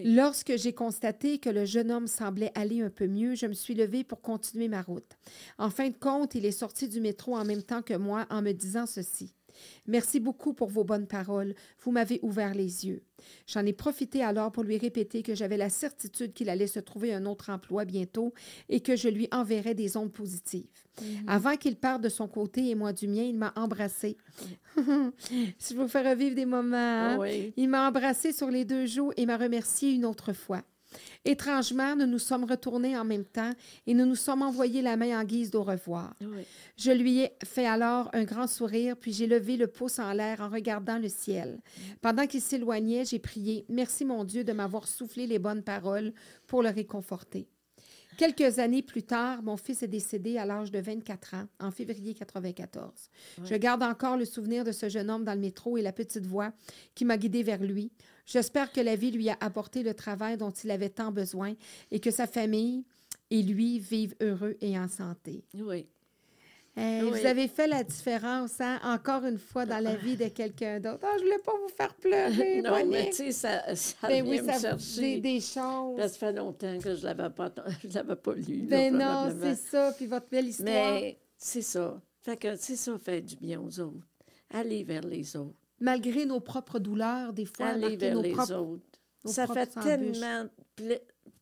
Lorsque j'ai constaté que le jeune homme semblait aller un peu mieux, je me suis levée pour continuer ma route. En fin de compte, il est sorti du métro en même temps que moi en me disant ceci. Merci beaucoup pour vos bonnes paroles. Vous m'avez ouvert les yeux. J'en ai profité alors pour lui répéter que j'avais la certitude qu'il allait se trouver un autre emploi bientôt et que je lui enverrais des ondes positives. Mhm. Avant qu'il parte de son côté et moi du mien, il m'a embrassé. si je vous fais revivre des moments, hein? il m'a embrassé sur les deux joues et m'a remercié une autre fois. Étrangement, nous nous sommes retournés en même temps et nous nous sommes envoyés la main en guise d'au revoir. Je lui ai fait alors un grand sourire, puis j'ai levé le pouce en l'air en regardant le ciel. Pendant qu'il s'éloignait, j'ai prié Merci mon Dieu de m'avoir soufflé les bonnes paroles pour le réconforter. Quelques années plus tard, mon fils est décédé à l'âge de 24 ans, en février 94. Je garde encore le souvenir de ce jeune homme dans le métro et la petite voix qui m'a guidée vers lui. J'espère que la vie lui a apporté le travail dont il avait tant besoin et que sa famille et lui vivent heureux et en santé. Oui. Vous avez fait la différence, hein, encore une fois, dans la vie de quelqu'un d'autre. Oh, je ne voulais pas vous faire pleurer. non, mais tu sais, ça, ça ben oui, ça, chercher. Des, choses. Ça fait longtemps que je ne l'avais pas, l'avais pas lu. Ben non, c'est ça, puis votre belle histoire. Mais c'est ça. Fait que c'est ça fait du bien aux autres. Allez vers les autres malgré nos propres douleurs, des fois. Aller vers les autres. Ça fait tellement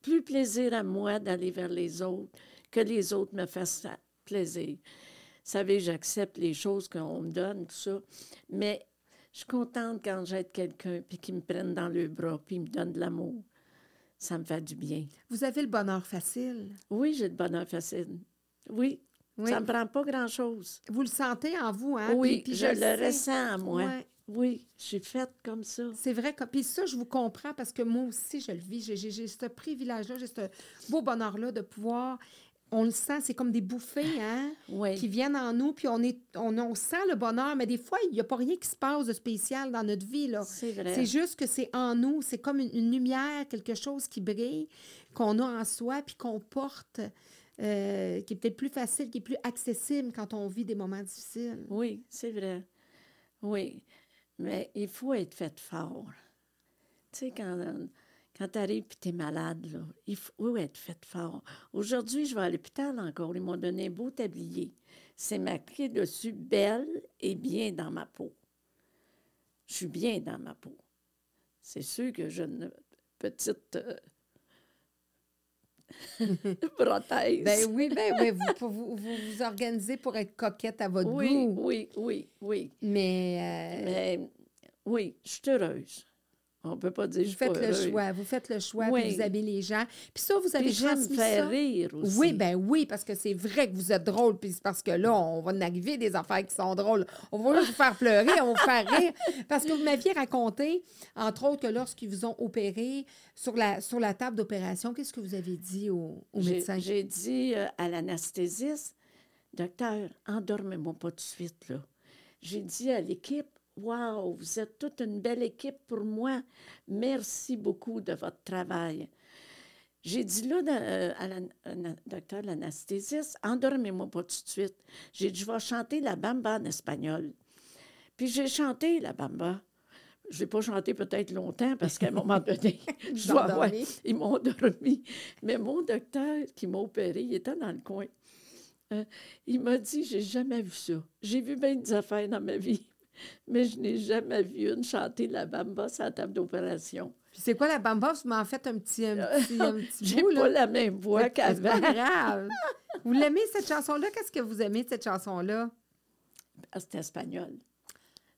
plus plaisir à moi d'aller vers les autres que les autres me fassent plaisir. Vous savez, j'accepte les choses qu'on me donne, tout ça, mais je suis contente quand j'aide quelqu'un puis qu'il me prenne dans le bras puis me donne de l'amour. Ça me fait du bien. Vous avez le bonheur facile? Oui, j'ai le bonheur facile. Oui. Ça ne me prend pas grand-chose. Vous le sentez en vous, hein? Oui, je, le ressens en moi. Oui, je suis faite comme ça. C'est vrai. Que, puis ça, je vous comprends parce que moi aussi, je le vis. J'ai ce privilège-là, j'ai ce beau bonheur-là de pouvoir on le sent, c'est comme des bouffées hein, qui viennent en nous, puis on, est, on, sent le bonheur, mais des fois, il n'y a pas rien qui se passe de spécial dans notre vie. C'est vrai. C'est juste que c'est en nous, c'est comme une, lumière, quelque chose qui brille, qu'on a en soi, puis qu'on porte, euh, qui est peut-être plus facile, qui est plus accessible quand on vit des moments difficiles. Oui, c'est vrai. Oui. Mais il faut être fait fort. Tu sais, quand, quand tu arrives et tu es malade, là, il faut être fait fort. Aujourd'hui, je vais à l'hôpital encore. Ils m'ont donné un beau tablier. C'est marqué dessus belle et bien dans ma peau. Je suis bien dans ma peau. C'est sûr que j'ai une petite euh, prothèse. Ben oui, ben oui, vous, vous, vous, organisez pour être coquette à votre oui, goût. Oui, oui, oui. Mais, euh... Mais oui, je suis heureuse. On peut pas dire vous faites le choix, vous faites le choix, puis vous habillez les gens. Puis ça, vous avez transmis faire rire aussi. Oui, ben oui, parce que c'est vrai que vous êtes drôle, puis c'est parce que là, on va arriver des affaires qui sont drôles. On va vous faire pleurer, on va vous faire rire. Parce que vous m'aviez raconté, entre autres, que lorsqu'ils vous ont opéré sur la, sur la table d'opération, qu'est-ce que vous avez dit au, au médecin? J'ai dit euh, à l'anesthésiste, docteur, endormez-moi pas tout de suite, là. J'ai dit à l'équipe, Wow, vous êtes toute une belle équipe pour moi. Merci beaucoup de votre travail. J'ai dit là euh, à la docteur l'anesthésiste, endormez-moi pas tout de suite. J'ai dit, je vais chanter la bamba en espagnol. Puis j'ai chanté la bamba. Je n'ai pas chanté peut-être longtemps parce qu'à un moment donné, ils m'ont dormi. Mais mon docteur qui m'a opéré, il était dans le coin. Euh, il m'a dit, j'ai jamais vu ça. J'ai vu bien des affaires dans ma vie. Mais je n'ai jamais vu une chanter la bamba sur la table d'opération. c'est quoi la bamba? Vous m'en faites un petit, un petit, un petit J'ai pas la même voix qu'avant. C'est pas grave. vous l'aimez, cette chanson-là? Qu'est-ce que vous aimez de cette chanson-là? Ah, c'est espagnol.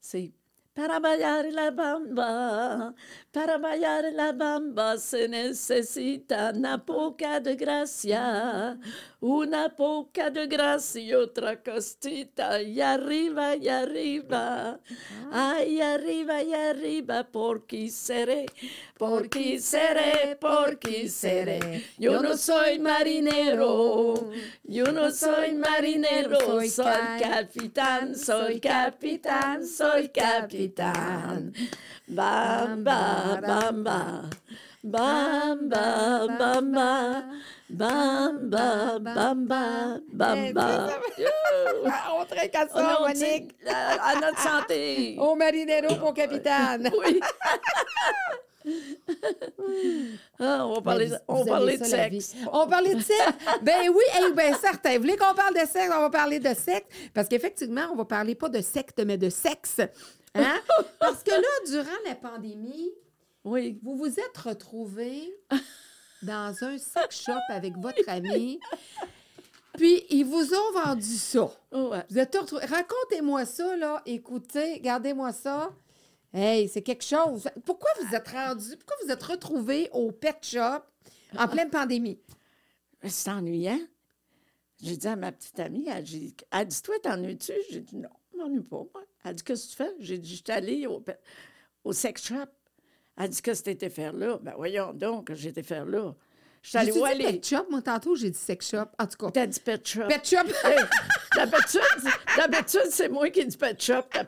C'est Para bailar la bamba, para bailar la bamba se necesita una poca de gracia, una poca de gracia y otra costita, y arriba y arriba, ay, arriba y arriba, porque seré, porque seré, porque seré. Yo no soy marinero, yo no soy marinero, soy capitán, soy capitán, soy capitán. Capitán. Bamba, bamba. Bamba, bamba. Bamba, bamba, bamba. On trinque à ça, Monique. À notre santé. Au marinero pour capitaine. Oui. Ah, on va parler, vous, on parler de sexe. On parlait de sexe? ben oui, hey, ben certain. Vous voulez qu'on parle de sexe? On va parler de sexe. Parce qu'effectivement, on va parler pas de secte, mais de sexe. Hein? Parce que là, durant la pandémie, oui. vous vous êtes retrouvés dans un sex shop avec votre ami. Puis, ils vous ont vendu ça. Vous êtes Racontez-moi ça, là. Écoutez, gardez-moi ça. Hey, c'est quelque chose. Pourquoi vous êtes rendu, pourquoi vous êtes retrouvés au pet shop en pleine pandémie? C'est ennuyant. J'ai dit à ma petite amie, elle, dit, Toi, t'ennuies-tu? J'ai dit Non, je m'ennuie pas, moi. Elle dit Qu'est-ce que tu fais? J'ai dit Je suis allée au, au sex shop. Elle dit Qu'est-ce que tu étais faire là? Ben voyons donc, j'étais faire là? Je suis allée où aller? pet shop, moi, tantôt, j'ai dit sex shop. En tout cas. T'as dit pet shop. Pet shop. d'habitude, c'est moi qui dis pet shop. À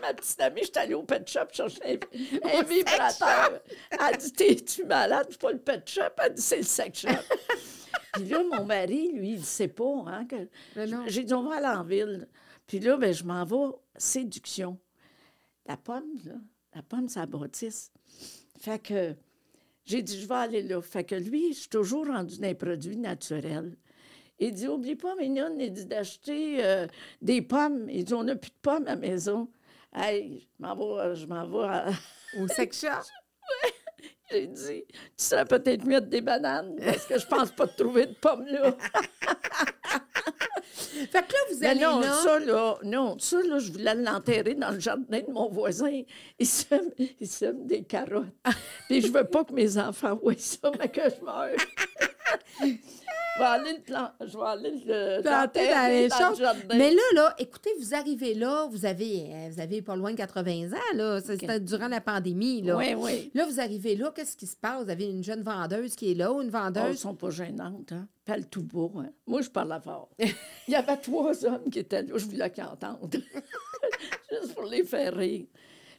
ma petite amie, je suis allée au pet shop chercher un, un vibrateur. Elle dit T'es-tu malade? C'est pas le pet shop. Elle dit C'est le sex shop. Puis là, mon mari, lui, il sait pas. Hein, que... J'ai dit On va aller en ville. Puis là, ben, je m'en vais, séduction. La pomme, là, la pomme, ça bâtisse. Fait que j'ai dit, je vais aller là. Fait que lui, je suis toujours rendu dans les produits naturels. Il dit, oublie pas, mignonne, il dit d'acheter euh, des pommes. Il dit, on n'a plus de pommes à la maison. Hey, je m'en vais, je m'en vais Au sex oui. J'ai dit, tu serais peut-être mieux de des bananes, parce que je pense pas te trouver de pommes là. Fait que là, vous allez non, là... Ça, là, non, ça, là, je voulais l'enterrer dans le jardin de mon voisin. Il sème, il sème des carottes. Puis je veux pas que mes enfants voient ça, mais que je meure. Je vais aller le, plan... je vais aller le planter dans, les dans le jardin. Mais là, là, écoutez, vous arrivez là, vous avez, euh, vous avez pas loin de 80 ans, là. C'était durant la pandémie, là. Oui, oui. Là, vous arrivez là, qu'est-ce qui se passe? Vous avez une jeune vendeuse qui est là, une vendeuse... Oh, elles sont pas gênantes, hein? Parle tout beau, hein? Moi, je parle fort. Il y avait trois hommes qui étaient là, je voulais qu'ils entendent. Juste pour les faire rire.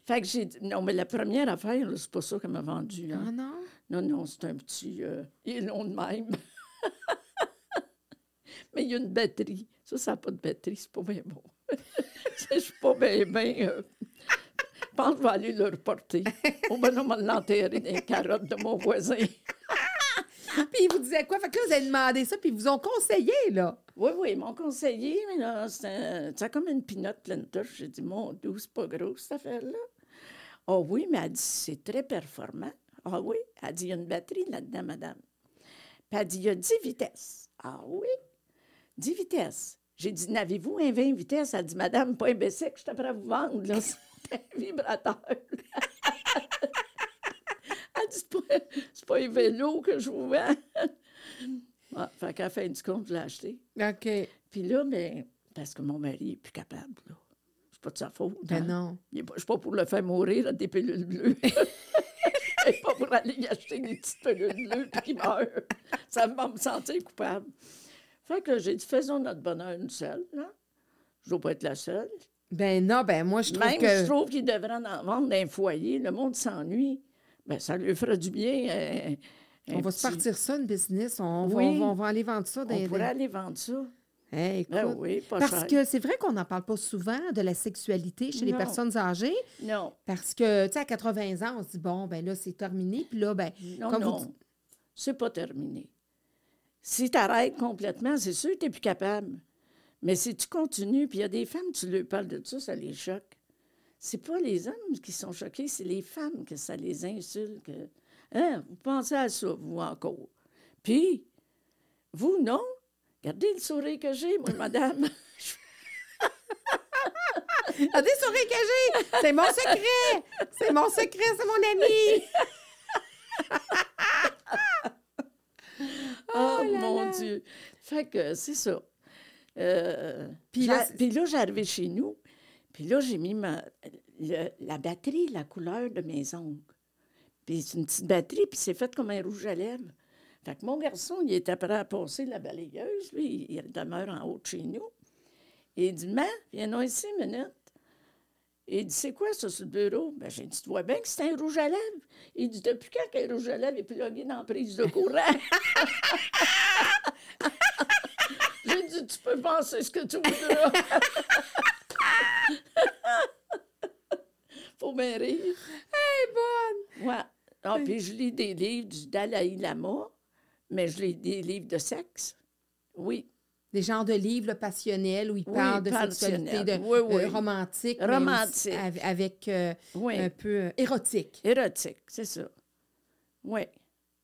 Fait que j'ai dit, non, mais la première affaire, c'est pas ça qu'elle m'a vendu. Hein? Ah non? Non, non, c'est un petit. Euh, il est long de même. mais il y a une batterie. Ça, ça n'a pas de batterie, c'est pas bien bon. je suis pas bien, bien. Euh, je pense que je vais aller le reporter. Au ben, on va l'enterrer dans les carottes de mon voisin. puis ils vous disaient quoi? Fait que là, vous avez demandé ça, puis ils vous ont conseillé, là. Oui, oui, ils m'ont conseillé, mais là, c'est comme une pinotte pleine de J'ai dit, mon Dieu, c'est pas gros, cette affaire-là. Ah oh, oui, mais elle dit, c'est très performant. Ah oui? Elle dit, il y a une batterie là-dedans, madame. Puis elle dit, il y a 10 vitesses. Ah oui? 10 vitesses. J'ai dit, n'avez-vous un 20 vitesses? Elle dit, madame, pas un que je t'apprends à vous vendre, là. C'est un vibrateur. Elle dit, c'est pas, pas un vélo que je vous vends. ah, fait qu'à la fin du compte, je l'ai acheté. OK. Puis là, mais, parce que mon mari n'est plus capable, là. C'est pas de sa faute. Ben hein? non. Je ne suis pas pour le faire mourir à des pilules bleues. Je suis pas pour aller y acheter des petites pilules bleues puis qu'il meurt. Ça va me sentir coupable. Fait que j'ai dit, faisons notre bonheur une seule, là. Je ne dois pas être la seule. Ben non, ben moi, je trouve Même que... je trouve qu'il devrait en vendre d'un foyer. Le monde s'ennuie. Ben, ça lui ferait du bien. Euh, on va se partir ça, une business. On, va, on, va, aller vendre ça. Dans, on pourrait aller vendre ça. Hey, ben écoute, oui, pas parce que c'est vrai qu'on n'en parle pas souvent de la sexualité chez les personnes âgées. Non. Parce que, tu sais, à 80 ans, on se dit, bon, ben là, c'est terminé. Puis là, ben. Non, comme non. Vous... C'est pas terminé. Si tu arrêtes complètement, c'est sûr que tu n'es plus capable. Mais si tu continues, puis il y a des femmes, tu leur parles de ça, ça les choque. C'est pas les hommes qui sont choqués, c'est les femmes que ça les insulte. Hein, vous pensez à ça, vous encore. Puis, vous, non? Regardez le sourire que j'ai, moi, madame. Regardez le sourire que j'ai! C'est mon secret! C'est mon secret, c'est mon ami! oh, mon Dieu! Fait que c'est ça. Euh, puis là, là j'arrivais chez nous, puis là, j'ai mis ma, la batterie, la couleur de mes ongles. Puis c'est une petite batterie, puis c'est fait comme un rouge à lèvres. Fait que mon garçon, il était prêt à passer la balayeuse, lui, il demeure en haut de chez nous. Et il dit, mais, viens ici une minute. Il dit, c'est quoi ça sur le bureau? Ben, j'ai dit, tu vois bien que c'est un rouge à lèvres. Il dit, depuis quand qu'un rouge à lèvres est plugué dans la prise de courant? j'ai dit, tu peux penser ce que tu voudras. Faut bien rire. Hey, bonne! Ouais. Ah, puis je lis des livres du Dalai Lama, mais je lis des livres de sexe. Oui. Des genres de livres passionnels où il parle de sexualité de, oui, oui. Euh, romantique. Romantique. avec euh, un peu euh, érotique. Érotique, c'est ça. Oui.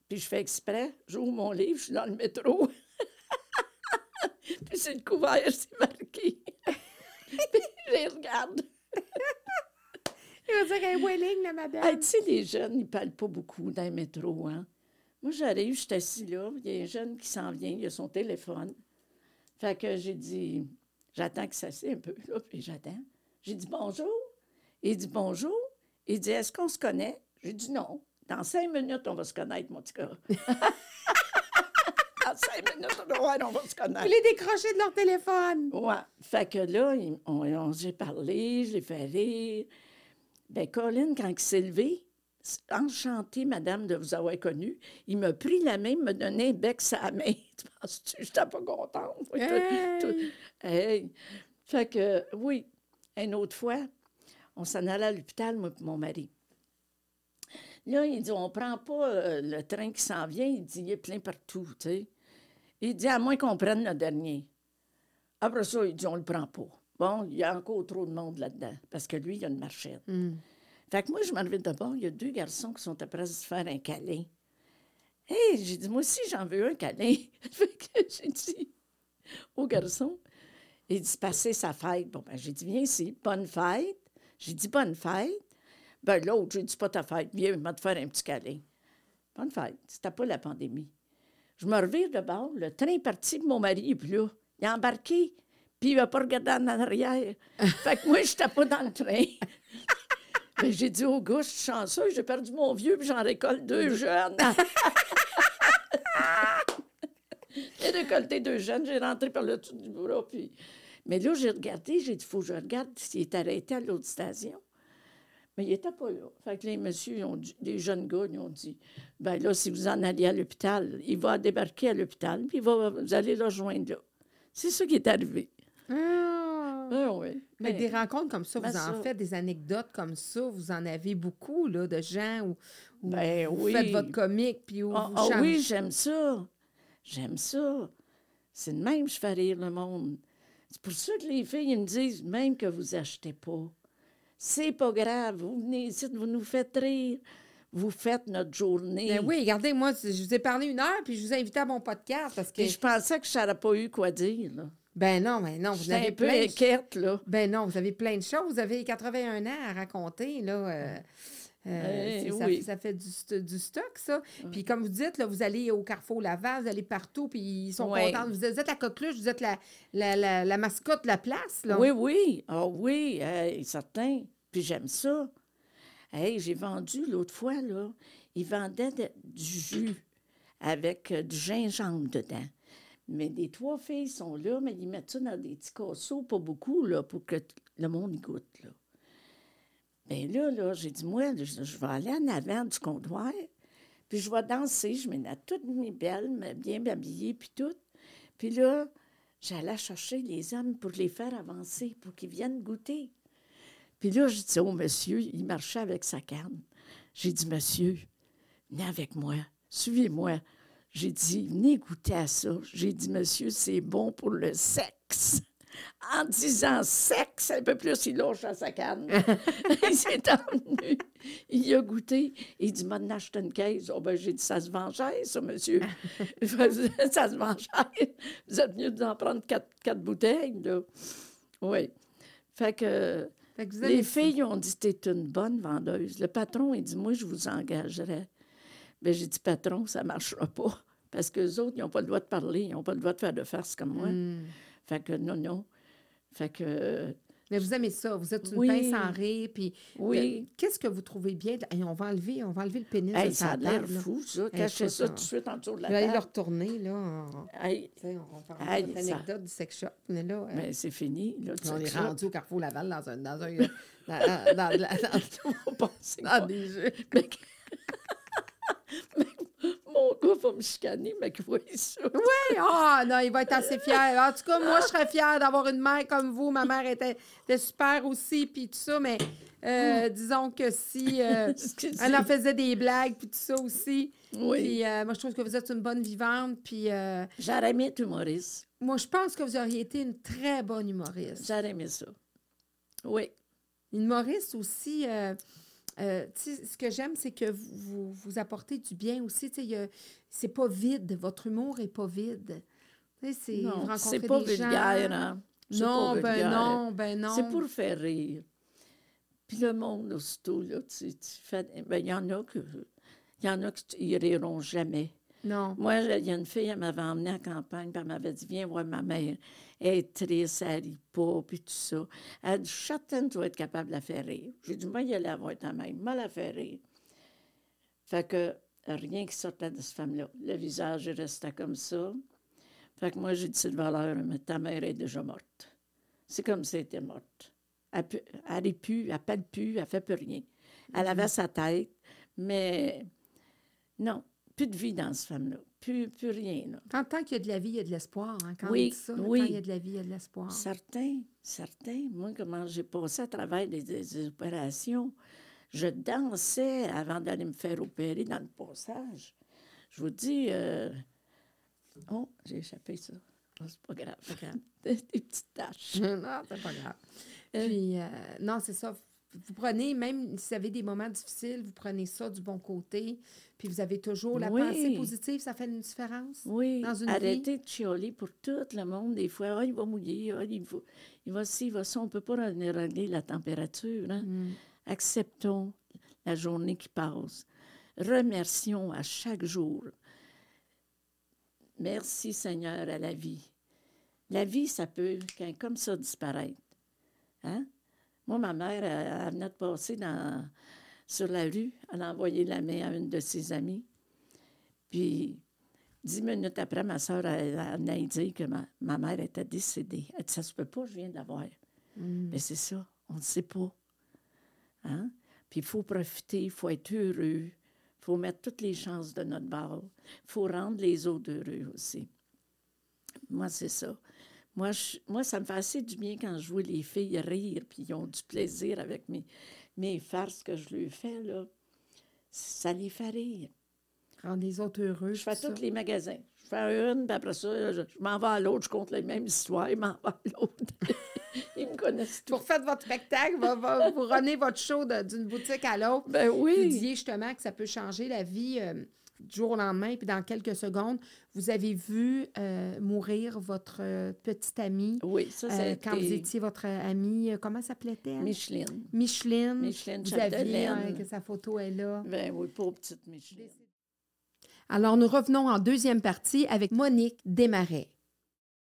Puis je fais exprès, j'ouvre mon livre, je suis dans le métro. puis c'est le couvert, c'est marqué. puis je les regarde. Il va dire un welling, la madame. tu sais, les jeunes, ils ne parlent pas beaucoup dans le métro, hein? Moi, j'arrive, je suis assis là, il y a un jeune qui s'en vient, il a son téléphone. Fait que j'ai dit, j'attends que ça un peu, là, puis j'attends. J'ai dit bonjour. Il dit bonjour. Il dit, est-ce qu'on se connaît? J'ai dit non. Dans cinq minutes, on va se connaître, mon petit gars. Dans cinq minutes, on va se connaître. Vous les décrocher de leur téléphone. Ouais. Fait que là, on, on, j'ai parlé, je l'ai fait rire. Ben, Colin, quand il s'est levé, enchanté, madame, de vous avoir connu. Il m'a pris la main, me donnait un bec sa main. Tu penses-tu, je n'étais pas contente? Hey. Fait que, oui, une autre fois, on s'en allait à l'hôpital, moi et mon mari. Là, il dit, on ne prend pas euh, le train qui s'en vient. Il dit, il est plein partout, tu sais. Il dit, à moins qu'on prenne le dernier. Après ça, il dit, on ne le prend pas. Bon, il y a encore trop de monde là-dedans, parce que lui, il a une marchette. Mm. Fait que moi, je m'arrive de bord, il y a deux garçons qui sont après se faire un câlin. Hé, j'ai dit, moi aussi, j'en veux un câlin. fait que j'ai dit au garçon, il dit, passer sa fête. Bon, ben, j'ai dit, viens ici, bonne fête. J'ai dit, bonne fête. Ben, l'autre, j'ai dit, pas ta fête, viens, va te faire un petit câlin. Bonne fête. C'était pas la pandémie. Je me revire de bord, le train est parti, mon mari est plus là. Il a embarqué. Puis il va pas regarder en arrière. fait que moi, je n'étais pas dans le train. Mais j'ai dit au gars, je suis chanceux, j'ai perdu mon vieux, puis j'en récolte deux jeunes. j'ai récolté deux jeunes, j'ai rentré par le dessus du bureau, puis... Mais là, j'ai regardé, j'ai dit, il faut que je regarde s'il est arrêté à l'autre station. Mais il n'était pas là. Fait que les messieurs, ont les jeunes gars, ils ont dit, ben là, si vous en allez à l'hôpital, il va débarquer à l'hôpital, puis il va, vous allez le rejoindre là. C'est ça qui est arrivé. Ah. Ah oui. Mais, des rencontres comme ça, vous en faites, des anecdotes comme ça, vous en avez beaucoup, là, de gens où, ben vous faites votre comique, puis où vous ah oui, j'aime ça. J'aime ça. C'est de même que je fais rire le monde. C'est pour ça que les filles me disent, même que vous achetez pas, c'est pas grave, vous venez ici, vous nous faites rire vous faites notre journée. Ben oui, regardez, moi, je vous ai parlé une heure, puis je vous ai invité à mon podcast parce que. je pensais que je n'aurais pas eu quoi dire, là. Ben non, mais non, vous avez un peu inquiète, là. Ben non, vous avez plein de choses. Vous avez 81 ans à raconter, là. Euh, euh, eh ça, fait du, stock, ça. Puis comme vous dites, là, vous allez au Carrefour Laval, vous allez partout, puis ils sont contents. Vous êtes la coqueluche, vous êtes la, la, la, mascotte de la place, là. Oui, oui. Ah oh, oui, certain. Puis j'aime ça. Hey, j'ai vendu l'autre fois, là, ils vendaient du jus avec euh, du gingembre dedans. Mais les trois filles sont là, mais ils mettent ça dans des petits casseaux, pas beaucoup, là, pour que le monde y goûte, là. Bien là, là, j'ai dit, moi, je, vais aller en avant du comptoir, puis je vais danser, je mets toutes mes belles, bien habillées, puis tout. Puis là, j'allais chercher les hommes pour les faire avancer, pour qu'ils viennent goûter. Puis là, je dis au monsieur, il marchait avec sa canne. J'ai dit, monsieur, venez avec moi, suivez-moi. J'ai dit, venez goûter à ça. J'ai dit, monsieur, c'est bon pour le sexe. en disant sexe, un peu plus, il loge à sa canne. il s'est emmené. Il a goûté. Il dit, m'en acheté une caisse. Oh, ben, j'ai dit, ça se vend cher, ça, monsieur. ça se vend cher. Vous êtes venu d'en prendre quatre, quatre bouteilles, là. Oui. Fait que, les filles ont dit, t'es une bonne vendeuse. Le patron, il dit, moi, je vous engagerai. Bien, j'ai dit, patron, ça ne marchera pas. Parce que les autres, ils n'ont pas le droit de parler, ils n'ont pas le droit de faire de farce comme moi. Hmm. Fait que non, non. Fait que. Mais vous aimez ça, vous êtes une pince en rire, puis oui. qu'est-ce que vous trouvez bien? on va enlever, on va enlever le pénis de ça a l'air fou, ça. Cachez ça tout de suite en dessous de la table. Je vais aller le retourner, là. On, hey. on va parler de l'anecdote du sex shop. Mais, là, mais euh, c'est fini, là, On est rendu au Carrefour Laval dans un... Dans un dans, dans, dans, dans, dans, dans des jeux. Mon gars va me chicaner, mais qu'il voit ça. Oui, ah non, il va être assez fier. En tout cas, moi, je serais fière d'avoir une mère comme vous. Ma mère était, super aussi, puis tout ça, mais euh, disons que si euh, elle en faisait des blagues, puis tout ça aussi. Oui. Puis euh, moi, je trouve que vous êtes une bonne vivante, puis... J'aurais aimé être humoriste. Moi, je pense que vous auriez été une très bonne humoriste. J'aurais aimé ça. Oui. Une humoriste aussi... Euh, ce que j'aime, c'est que vous, vous, apportez du bien aussi. C'est pas vide. Votre humour est pas vide. C'est pas vulgaire. Hein? Non, ben non, ben non. C'est pour faire rire. Puis le monde, aussitôt, là, tu, fais... Ben, il y en a que... Il y en a qui riront jamais. Non. Moi, il y a une fille, elle m'avait emmenée en campagne, puis elle m'avait dit Viens voir ma mère. Elle est triste, elle rit pas, puis tout ça. Elle a dit Châtaine, tu vas être capable de la faire rire. J'ai dit Moi, il allait avoir ta mère, moi, la faire rire. Fait que rien qui sortait de cette femme-là. Le visage restait comme ça. Fait que moi, j'ai dit C'est de valeur, mais ta mère est déjà morte. C'est comme si elle était morte. Elle n'est plus, elle parle plus, elle fait plus rien. Elle avait sa tête, mais non, plus de vie dans cette femme-là. Plus, plus rien. Là. Tant, qu'il y a de la vie, il y a de l'espoir. Hein, quand oui, ça, oui. Quand il y a de la vie, il y a de l'espoir. Certains, certains. Moi, comment j'ai passé à travers des, opérations, je dansais avant d'aller me faire opérer dans le passage. Je vous dis... Euh, oh, j'ai échappé ça. Oh, c'est pas grave. Pas grave. des, petites taches. non, c'est pas grave. Puis, euh, non, c'est ça vous prenez, même si vous avez des moments difficiles, vous prenez ça du bon côté, puis vous avez toujours la pensée positive, ça fait une différence oui. dans une Arrêtez de chialer pour tout le monde. Des fois, ah, il va mouiller, ah, il, va, il va ci, il va ça. On ne peut pas régler la température. Hein? Mm. Acceptons la journée qui passe. Remercions à chaque jour. Merci Seigneur à la vie. La vie, ça peut, comme ça, disparaître. Hein? Moi, ma mère, elle, venait de passer dans, sur la rue. Elle a envoyé la main à une de ses amies. Puis, dix minutes après, ma soeur a, dit que ma, mère était décédée. Elle dit Ça se peut pas, je viens de la voir. Mm. Mais c'est ça, on ne sait pas. Hein? Puis, il faut profiter, il faut être heureux. Il faut mettre toutes les chances de notre bord. Il faut rendre les autres heureux aussi. Moi, c'est ça. Moi, moi, ça me fait assez du bien quand je vois les filles rire, puis ils ont du plaisir avec mes, mes farces que je leur fais, là. Ça les fait rire. Rendre les autres heureux. Je fais tous les magasins. Je fais une, puis après ça, je, m'en vais à l'autre, je compte les mêmes histoires, je m'en vais à l'autre. Ils me connaissent tout. Pour faire votre spectacle, vous renez votre show d'une boutique à l'autre. Ben oui. Vous disiez justement que ça peut changer la vie. Euh, du jour au lendemain, puis dans quelques secondes, vous avez vu euh, mourir votre euh, petite amie. Oui, ça, c'est. Euh, quand vous étiez votre amie, comment s'appelait-elle? Micheline. Micheline. Micheline Vous aviez que sa photo est là. Ben oui, pauvre petite Micheline. Alors, nous revenons en deuxième partie avec Monique Desmarais.